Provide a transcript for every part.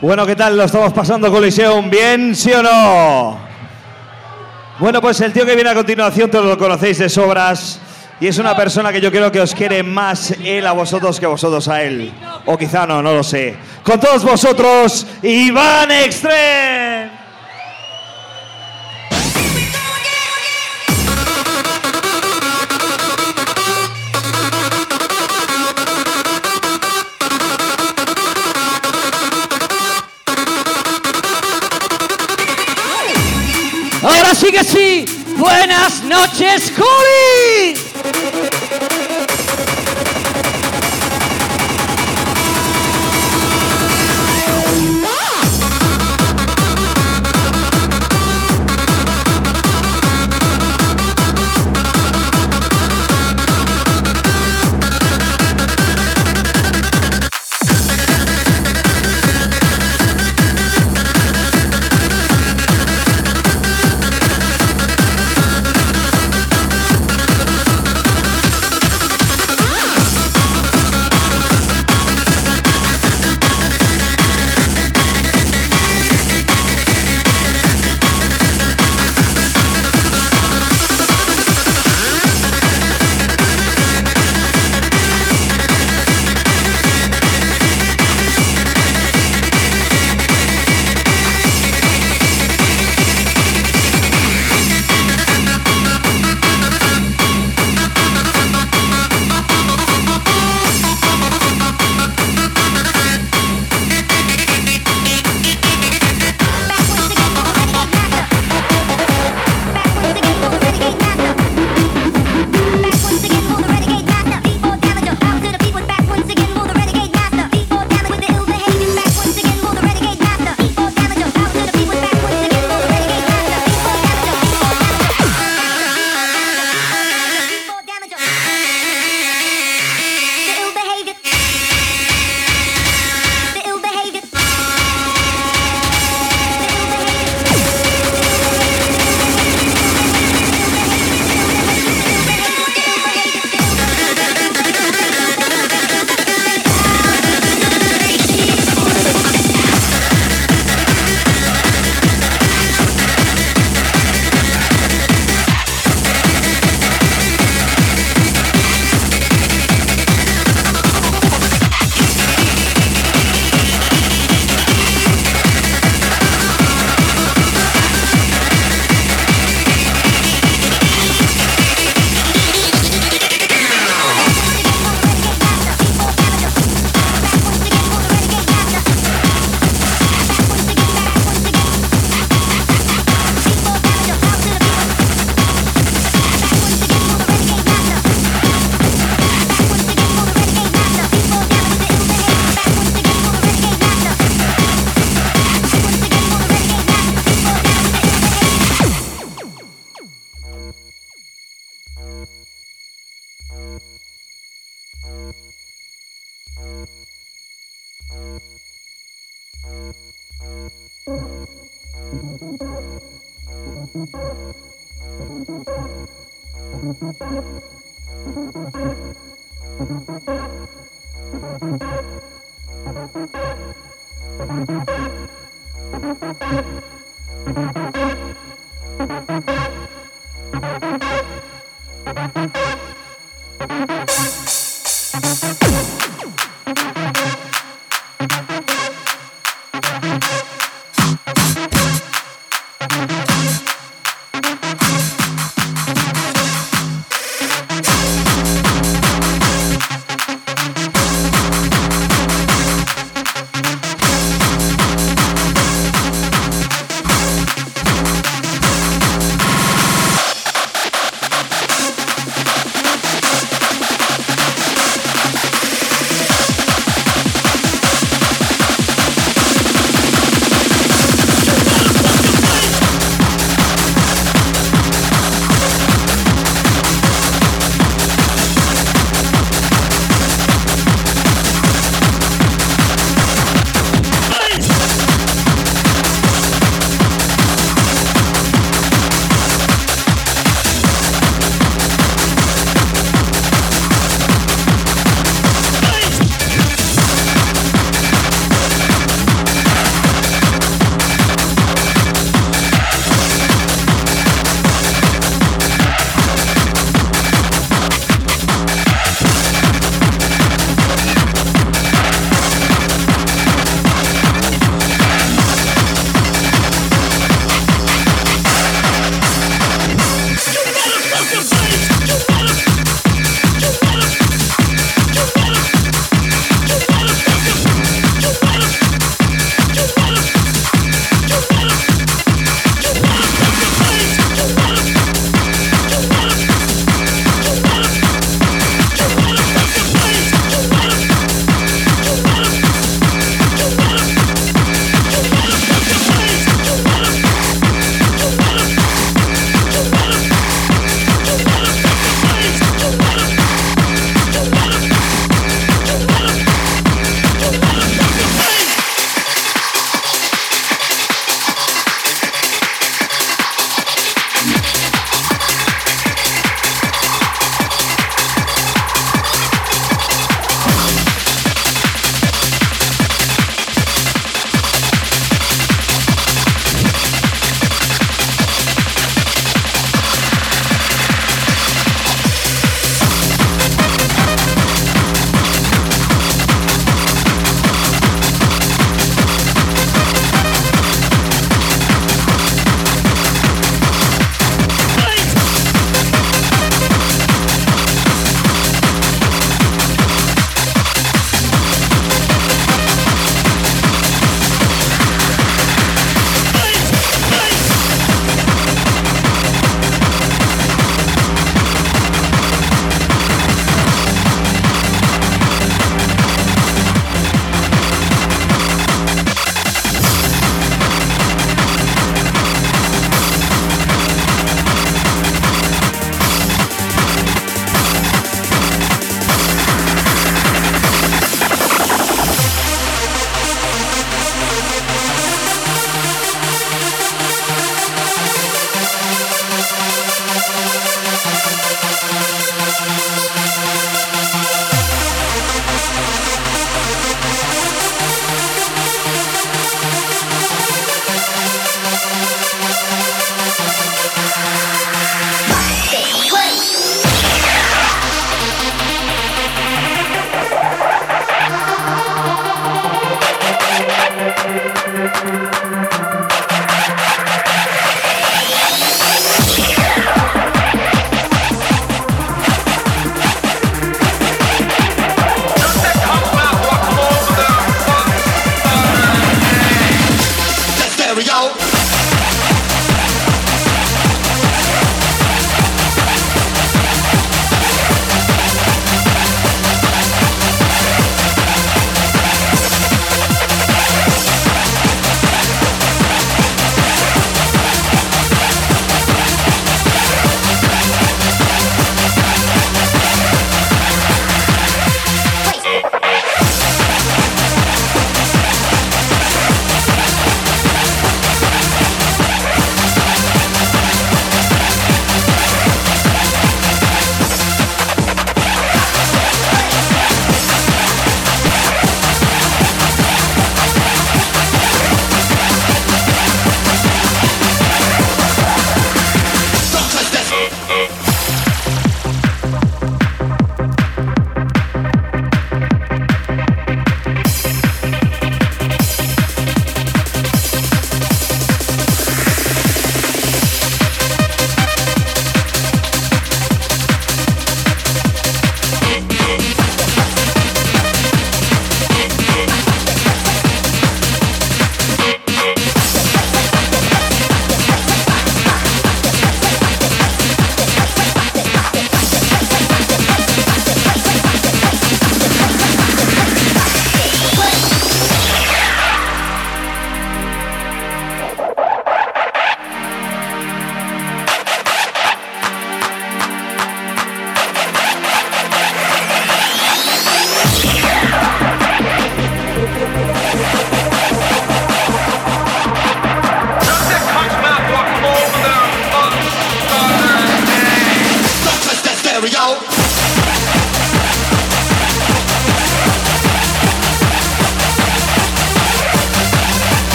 Bueno, ¿qué tal? ¿Lo estamos pasando Coliseum? ¿Bien? ¿Sí o no? Bueno, pues el tío que viene a continuación todos lo conocéis de sobras y es una persona que yo creo que os quiere más él a vosotros que vosotros a él. O quizá no, no lo sé. Con todos vosotros, Iván Extreme.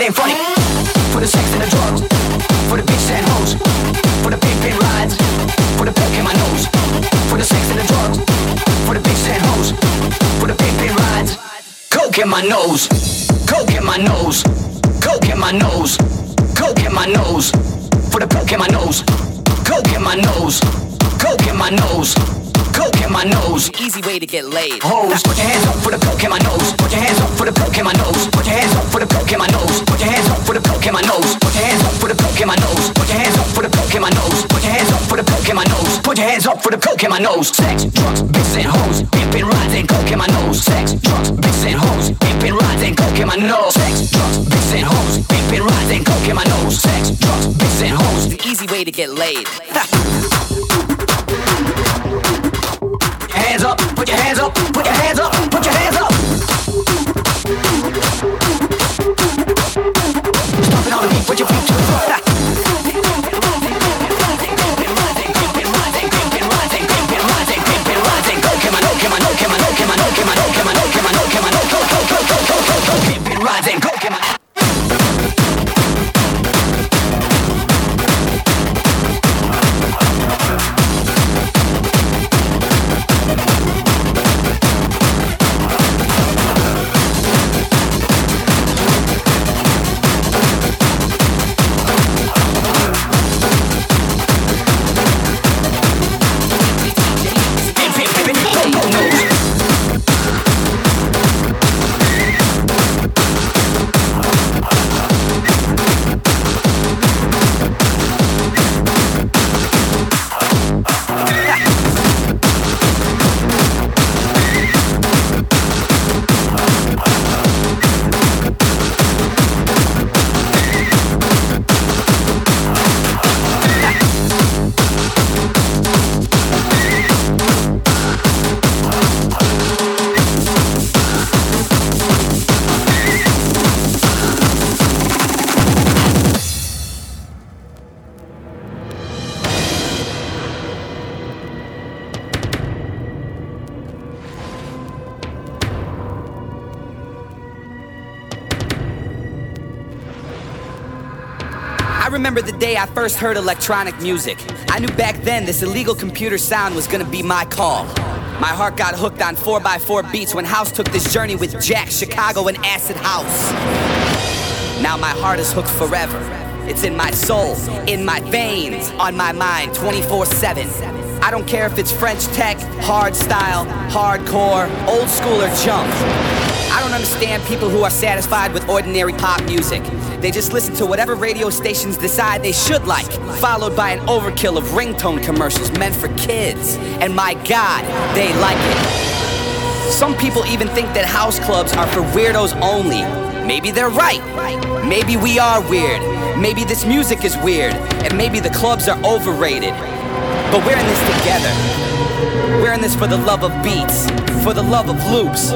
it ain't funny. For the sex and the drugs, for the bitches and hoes, for the big big rides, for the poke in my nose, for the sex and the drugs, for the bitches and hoes, for the big big rides. Coke in my nose, coke in my nose, coke in my nose, coke in my nose, for the poke in my nose, coke in my nose, coke in my nose coke in my nose. Easy way to get laid. Hoes, put your hands up for the coke in my nose. Put your hands up for the coke in my nose. Put your hands up for the poke in my nose. Put your hands up for the poke in my nose. Put your hands up for the poke in my nose. Put your hands up for the poke in my nose. Put your hands up for the poke in my nose. Put your hands up for the coke in my nose. Sex, drugs, bitches and hoes. Dipping rides and coke in my nose. Sex, drugs, bitches and hoes. Dipping rides and coke in my nose. Sex, drugs, bitches and hoes. Dipping rides and coke in my nose. Sex, drugs, bitches and hoes. The easy way to get laid. hands up, put your hands up. 就变成了笨 I remember the day I first heard electronic music. I knew back then this illegal computer sound was gonna be my call. My heart got hooked on 4x4 beats when House took this journey with Jack, Chicago, and Acid House. Now my heart is hooked forever. It's in my soul, in my veins, on my mind 24 7. I don't care if it's French tech, hard style, hardcore, old school, or junk. Understand people who are satisfied with ordinary pop music. They just listen to whatever radio stations decide they should like, followed by an overkill of ringtone commercials meant for kids. And my God, they like it. Some people even think that house clubs are for weirdos only. Maybe they're right. Maybe we are weird. Maybe this music is weird. And maybe the clubs are overrated. But we're in this together. We're in this for the love of beats, for the love of loops.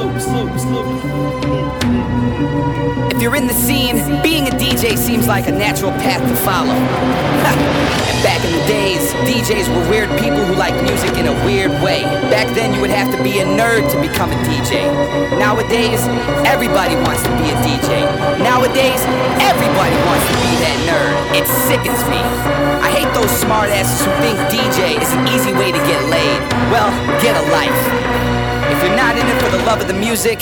If you're in the scene, being a DJ seems like a natural path to follow. and back in the days, DJs were weird people who liked music in a weird way. Back then, you would have to be a nerd to become a DJ. Nowadays, everybody wants to be a DJ. Nowadays, everybody wants to be that nerd. It sickens me. I hate those smartasses who think DJ is an easy way to get laid. Well, get a life. If you're not in it for the love of the music,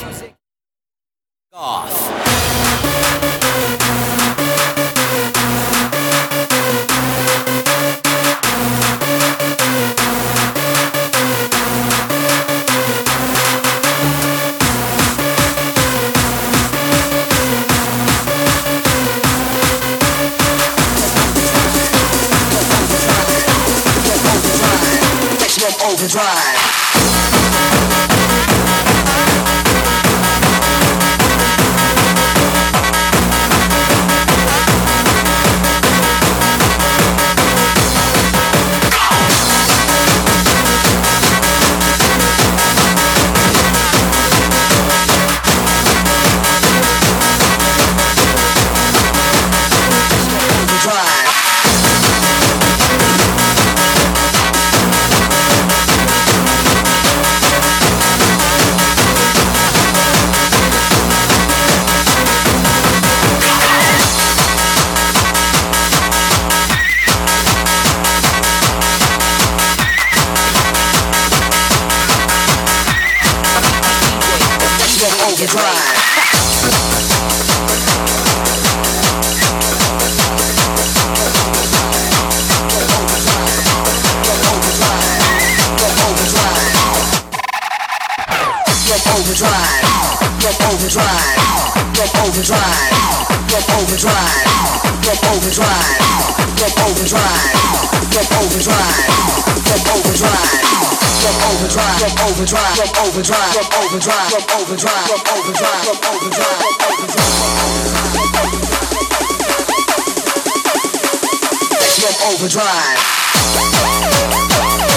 Overdrive. Overdrive. Overdrive. Overdrive. Overdrive. Overdrive. Overdrive. Overdrive. Overdrive, overdrive, overdrive, overdrive, overdrive, overdrive, overdrive, overdrive. Overdrive.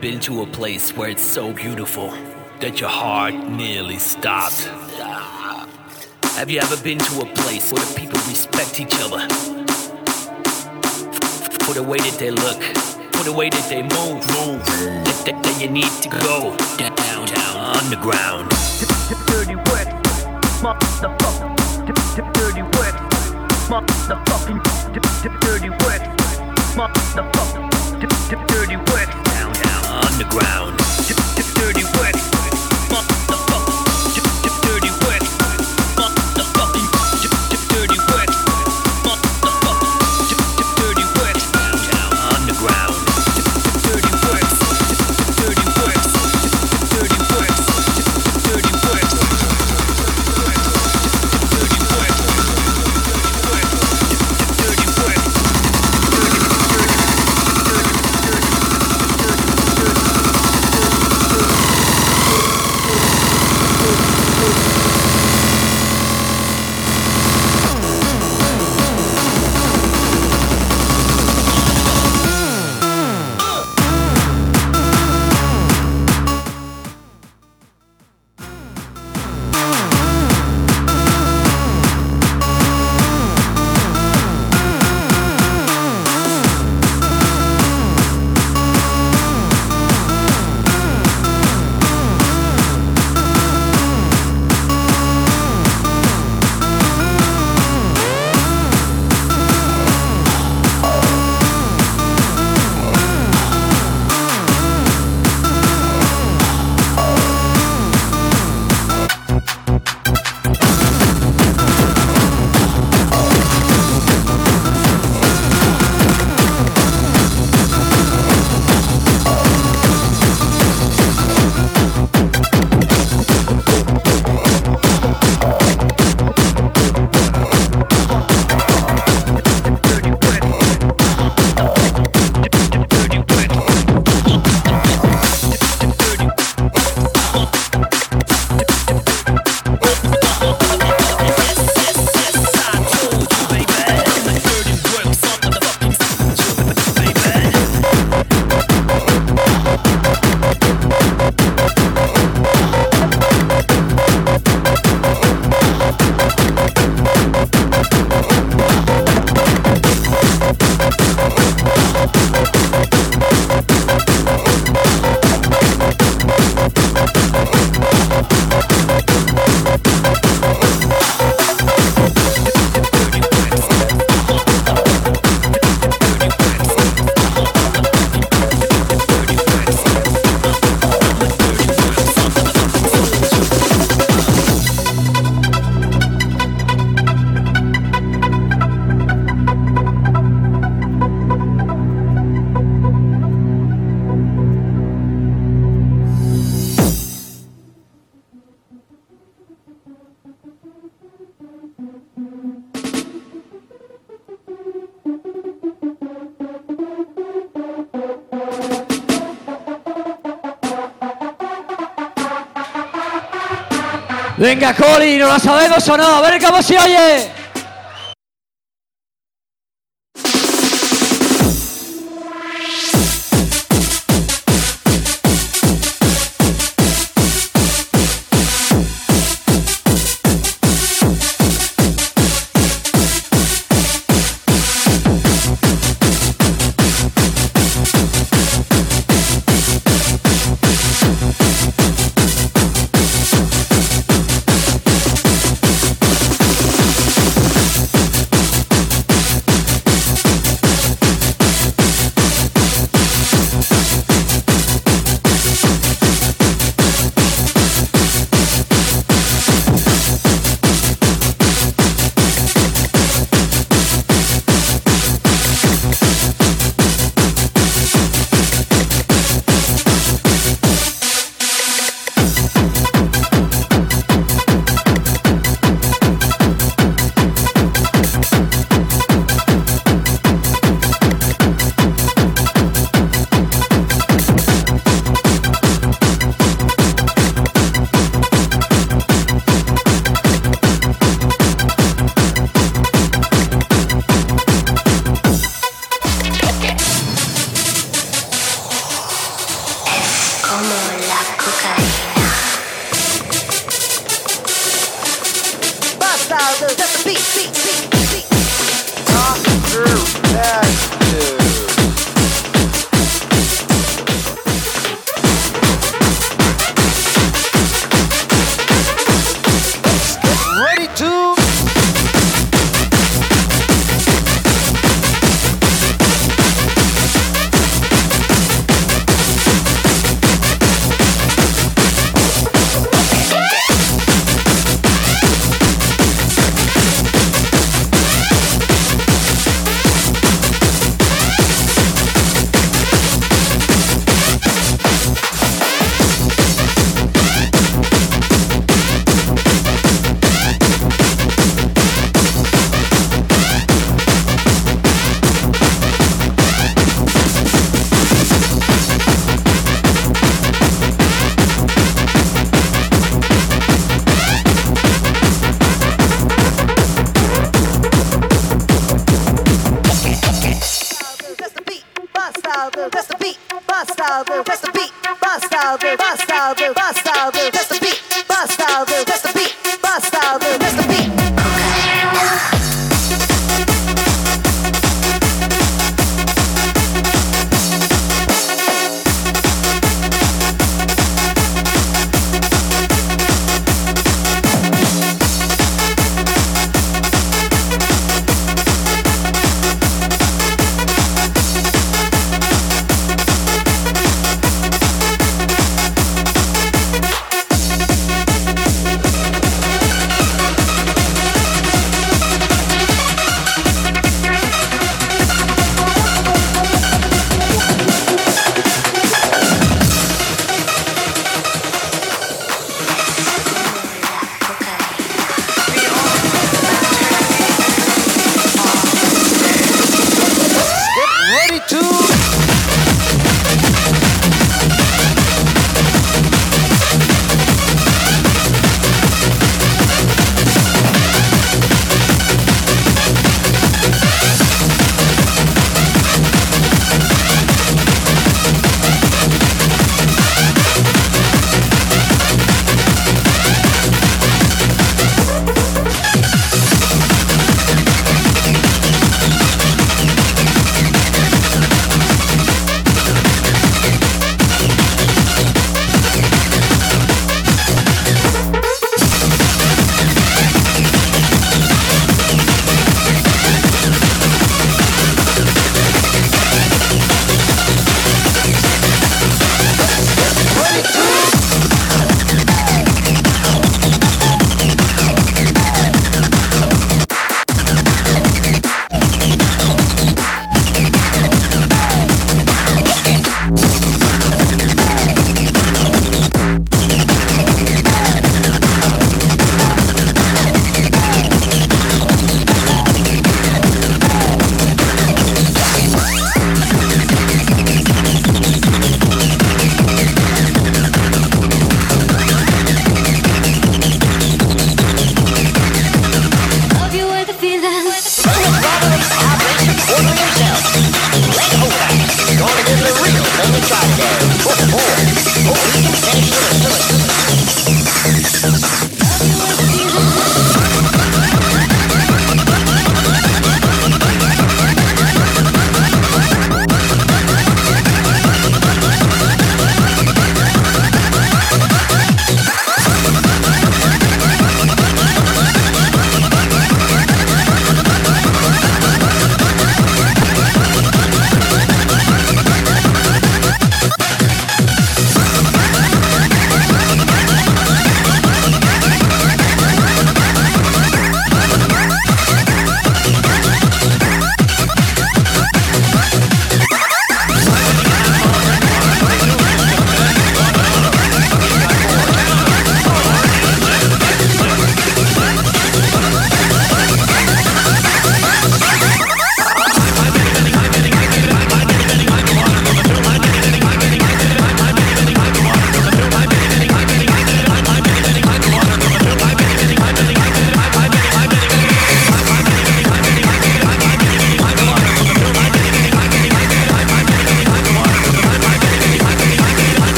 Been to a place where it's so beautiful that your heart nearly stopped? Have you ever been to a place where the people respect each other? For the way that they look, for the way that they move, move. That, that, that you need to go down, down, underground. Dirty work, motherfucker. Dirty work, motherfucking. Dirty work, motherfucker. Dirty work underground. Dirty work. Venga, Coli, ¿no la sabemos o no? A ver cómo se oye.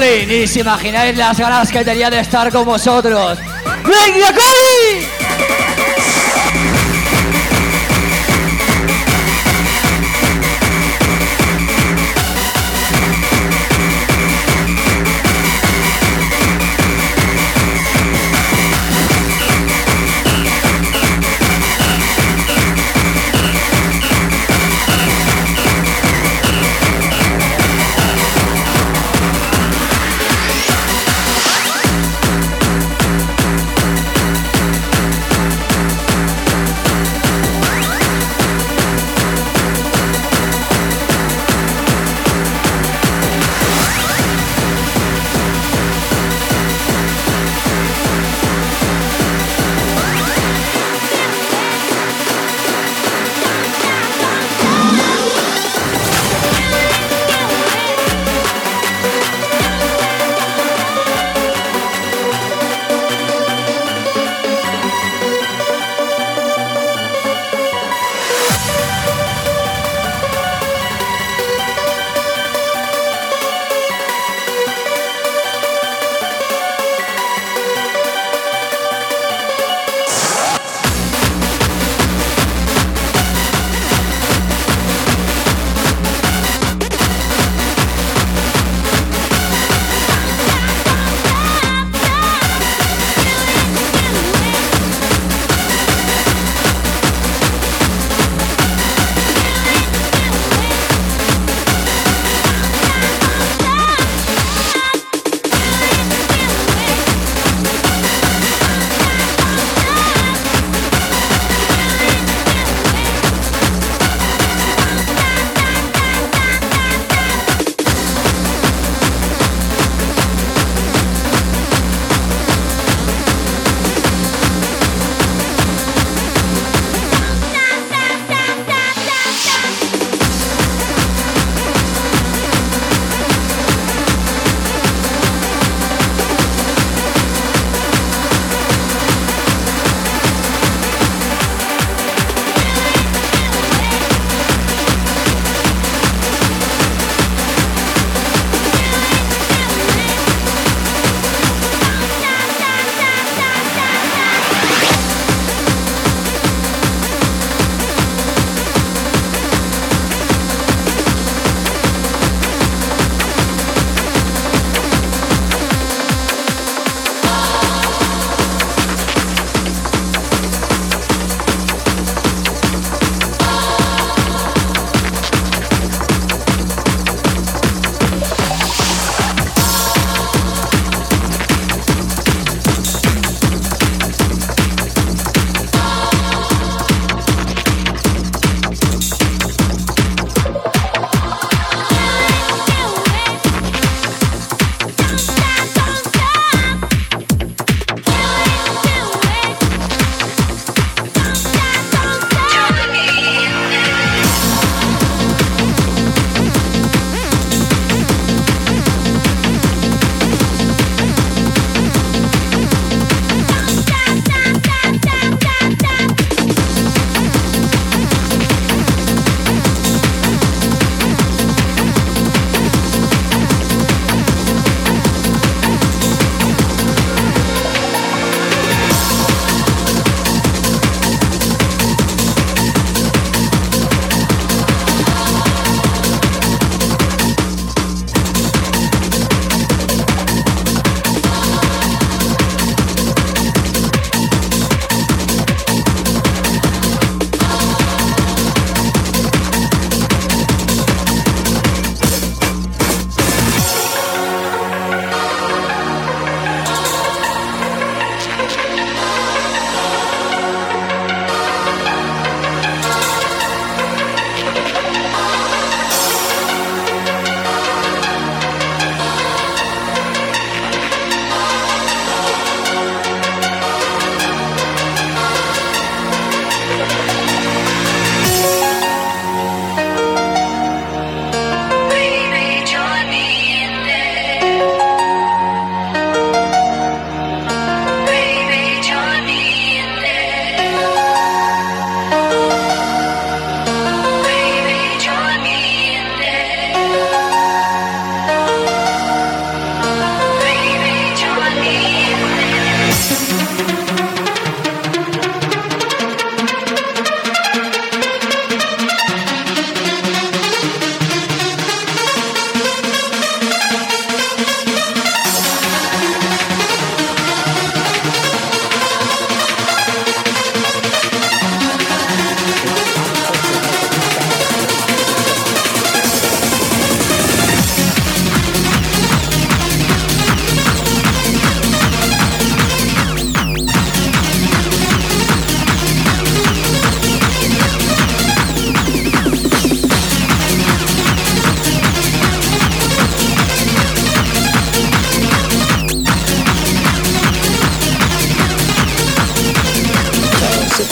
Ni os imagináis las ganas que tenía de estar con vosotros. ¡Venga, Coli!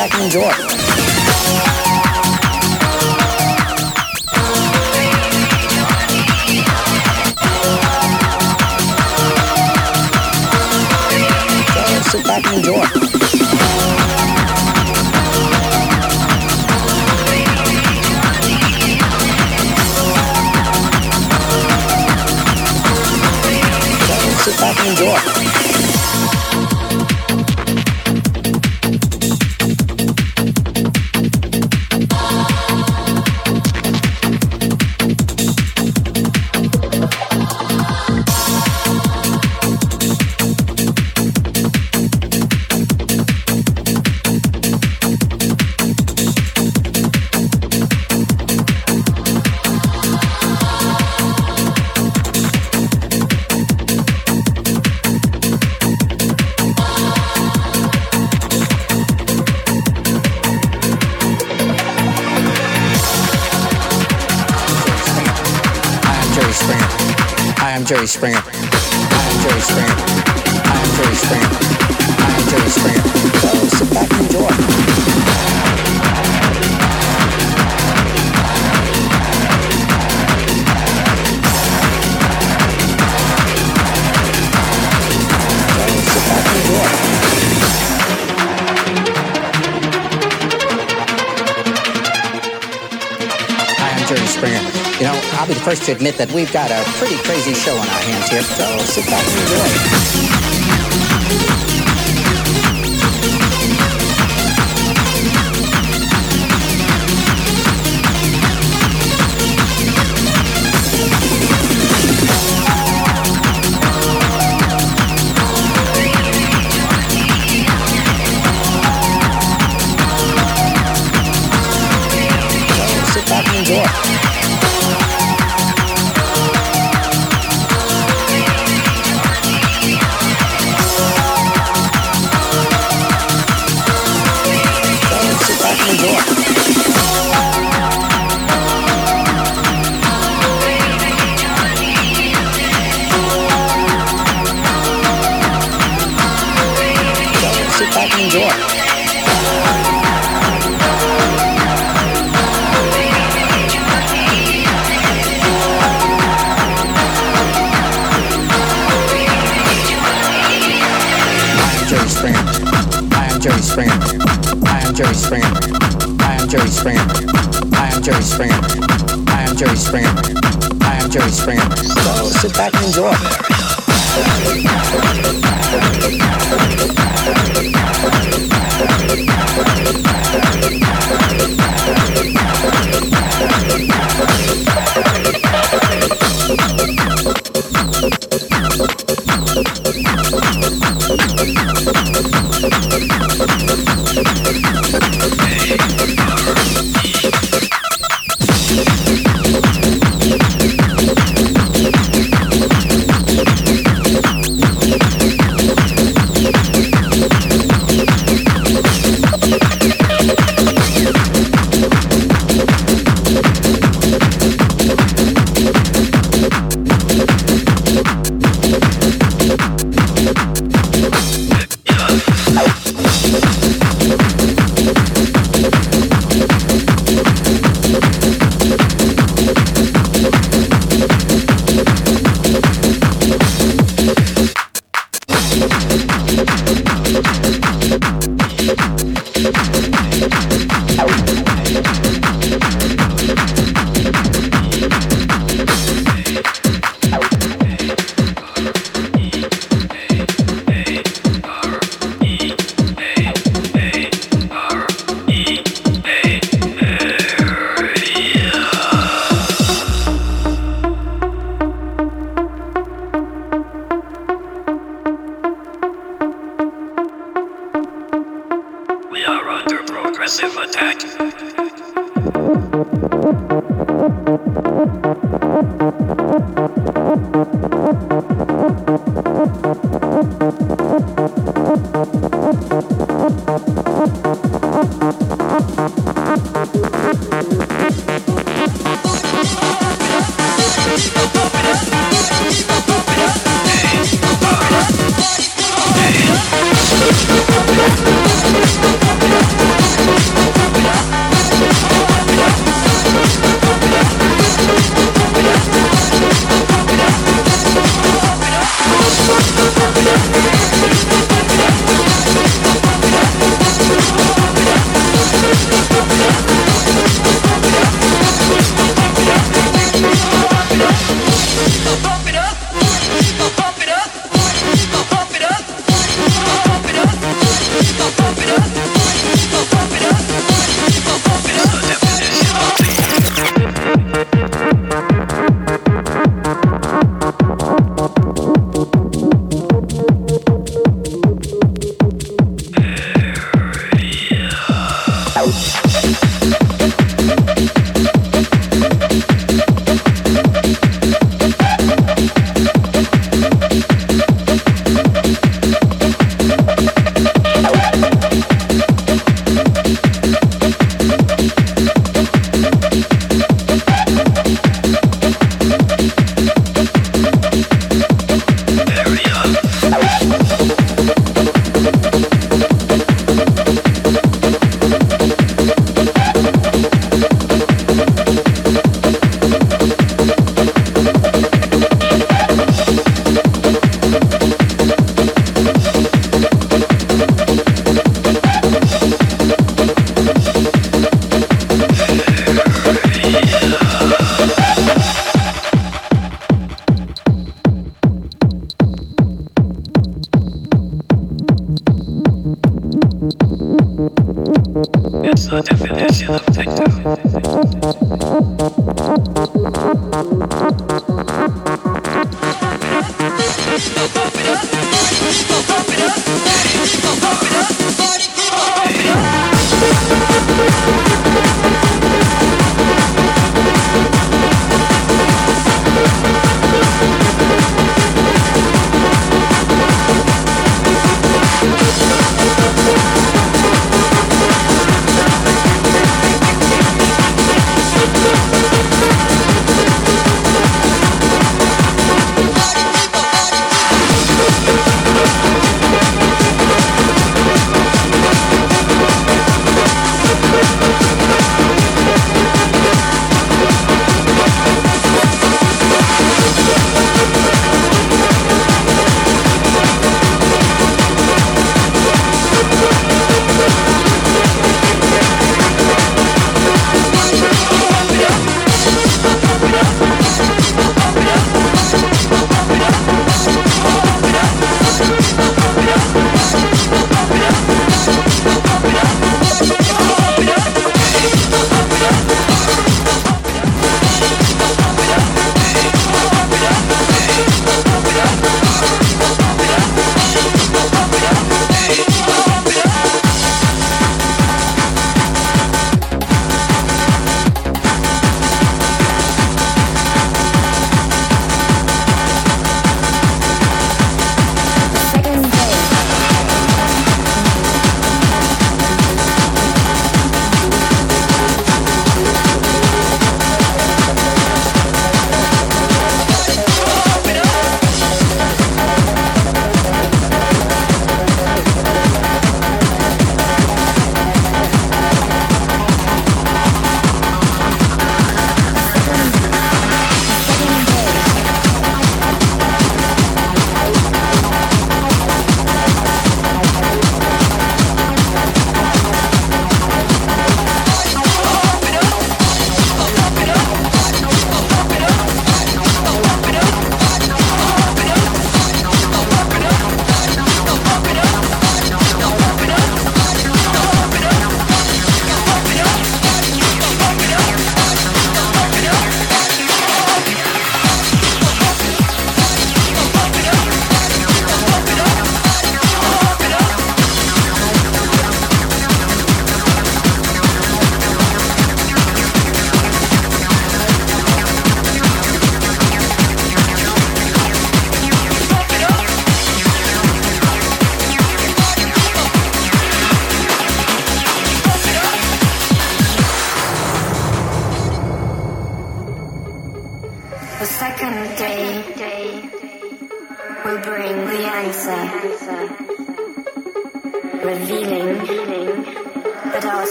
Back and enjoy. Springer. I'll be the first to admit that we've got a pretty crazy show on our hands here. So sit back and enjoy. Springer. I am Jerry Springer. I am Jerry Springer. I am Jerry Springer. I am Jerry Springer. I am Jerry Springer. I am Jerry Springer. So sit back and enjoy. We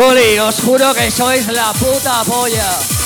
Coli, os juro que sois la puta polla.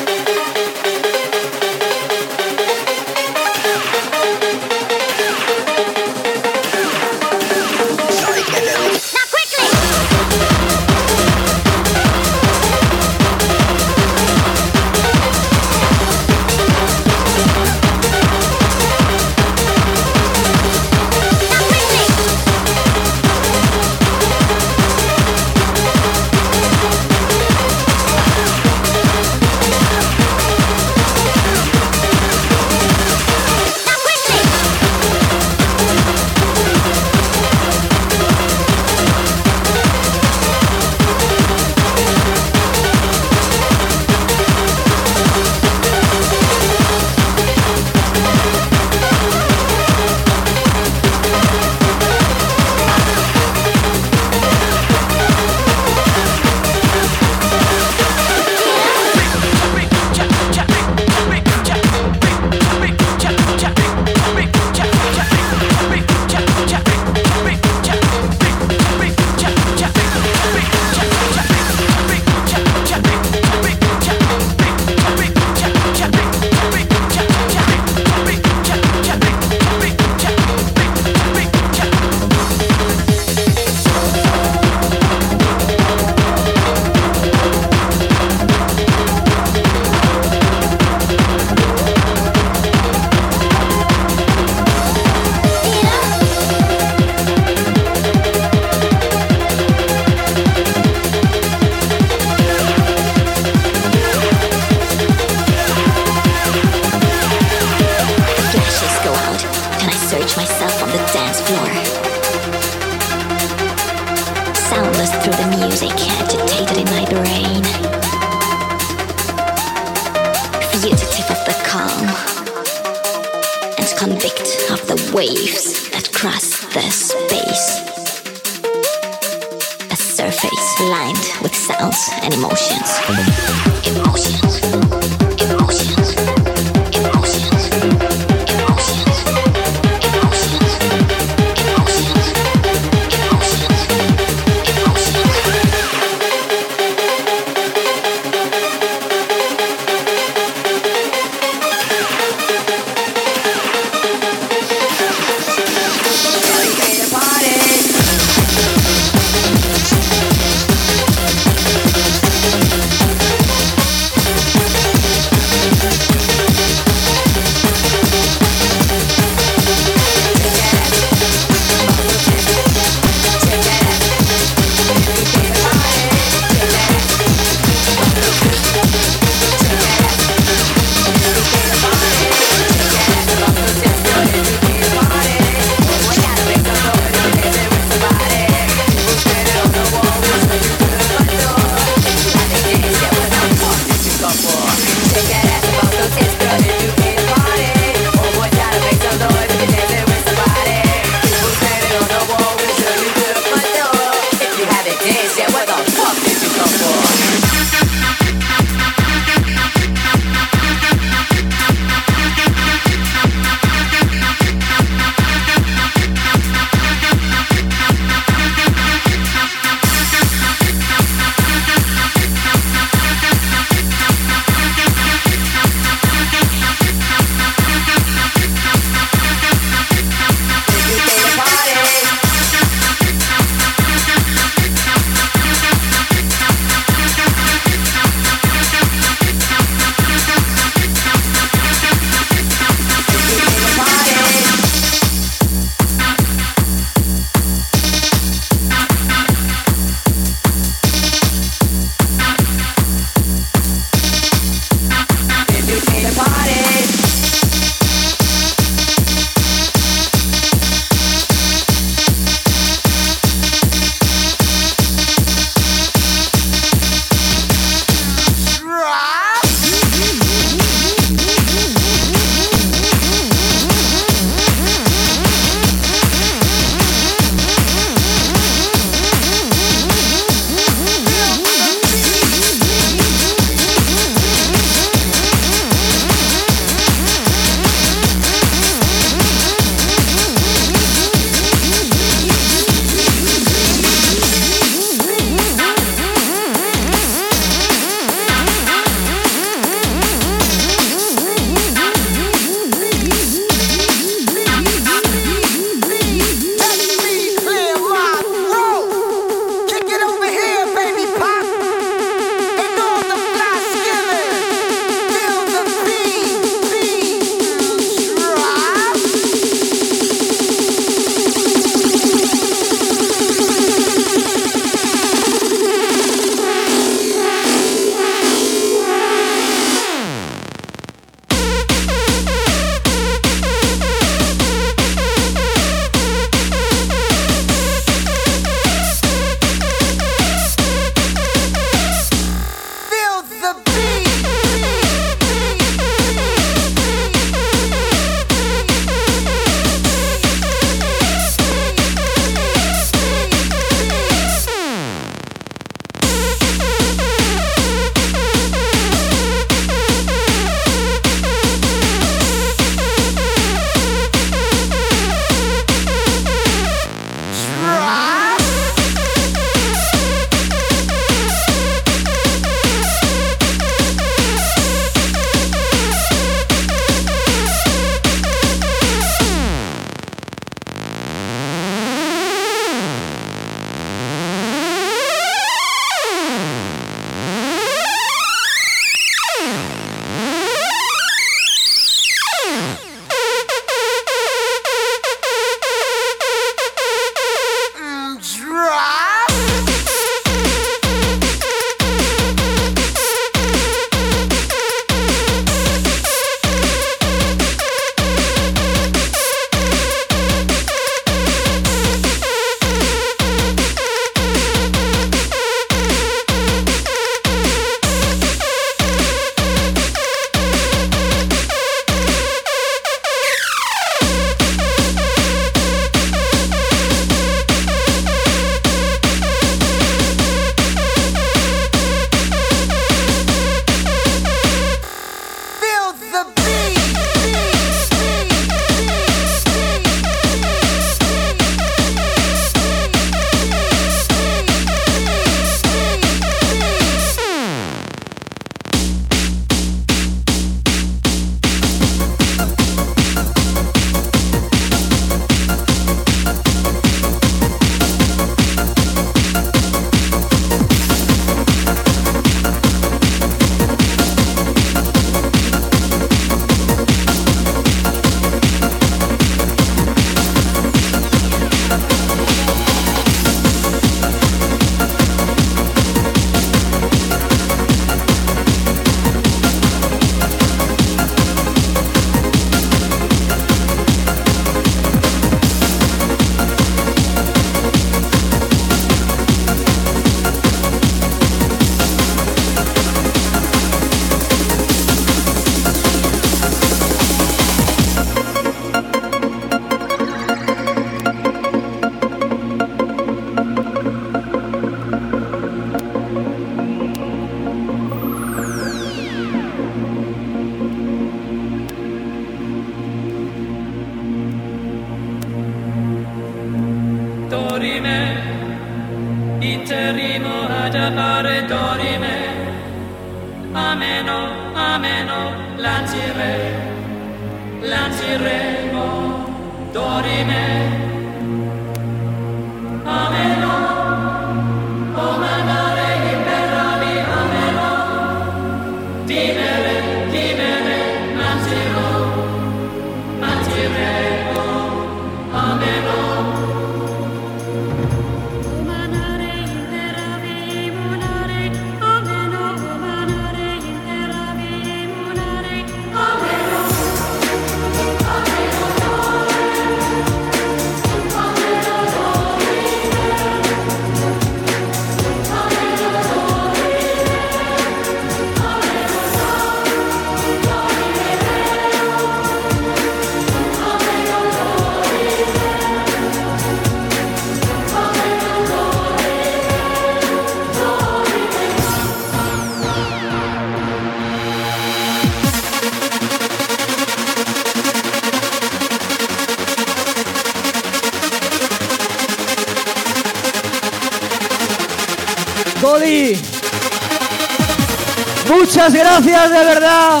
Gracias, de verdad.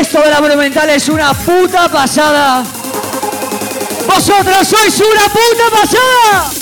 Esto de la monumental es una puta pasada. Vosotros sois una puta pasada.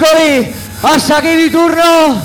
Mikori! Hasta aquí turno.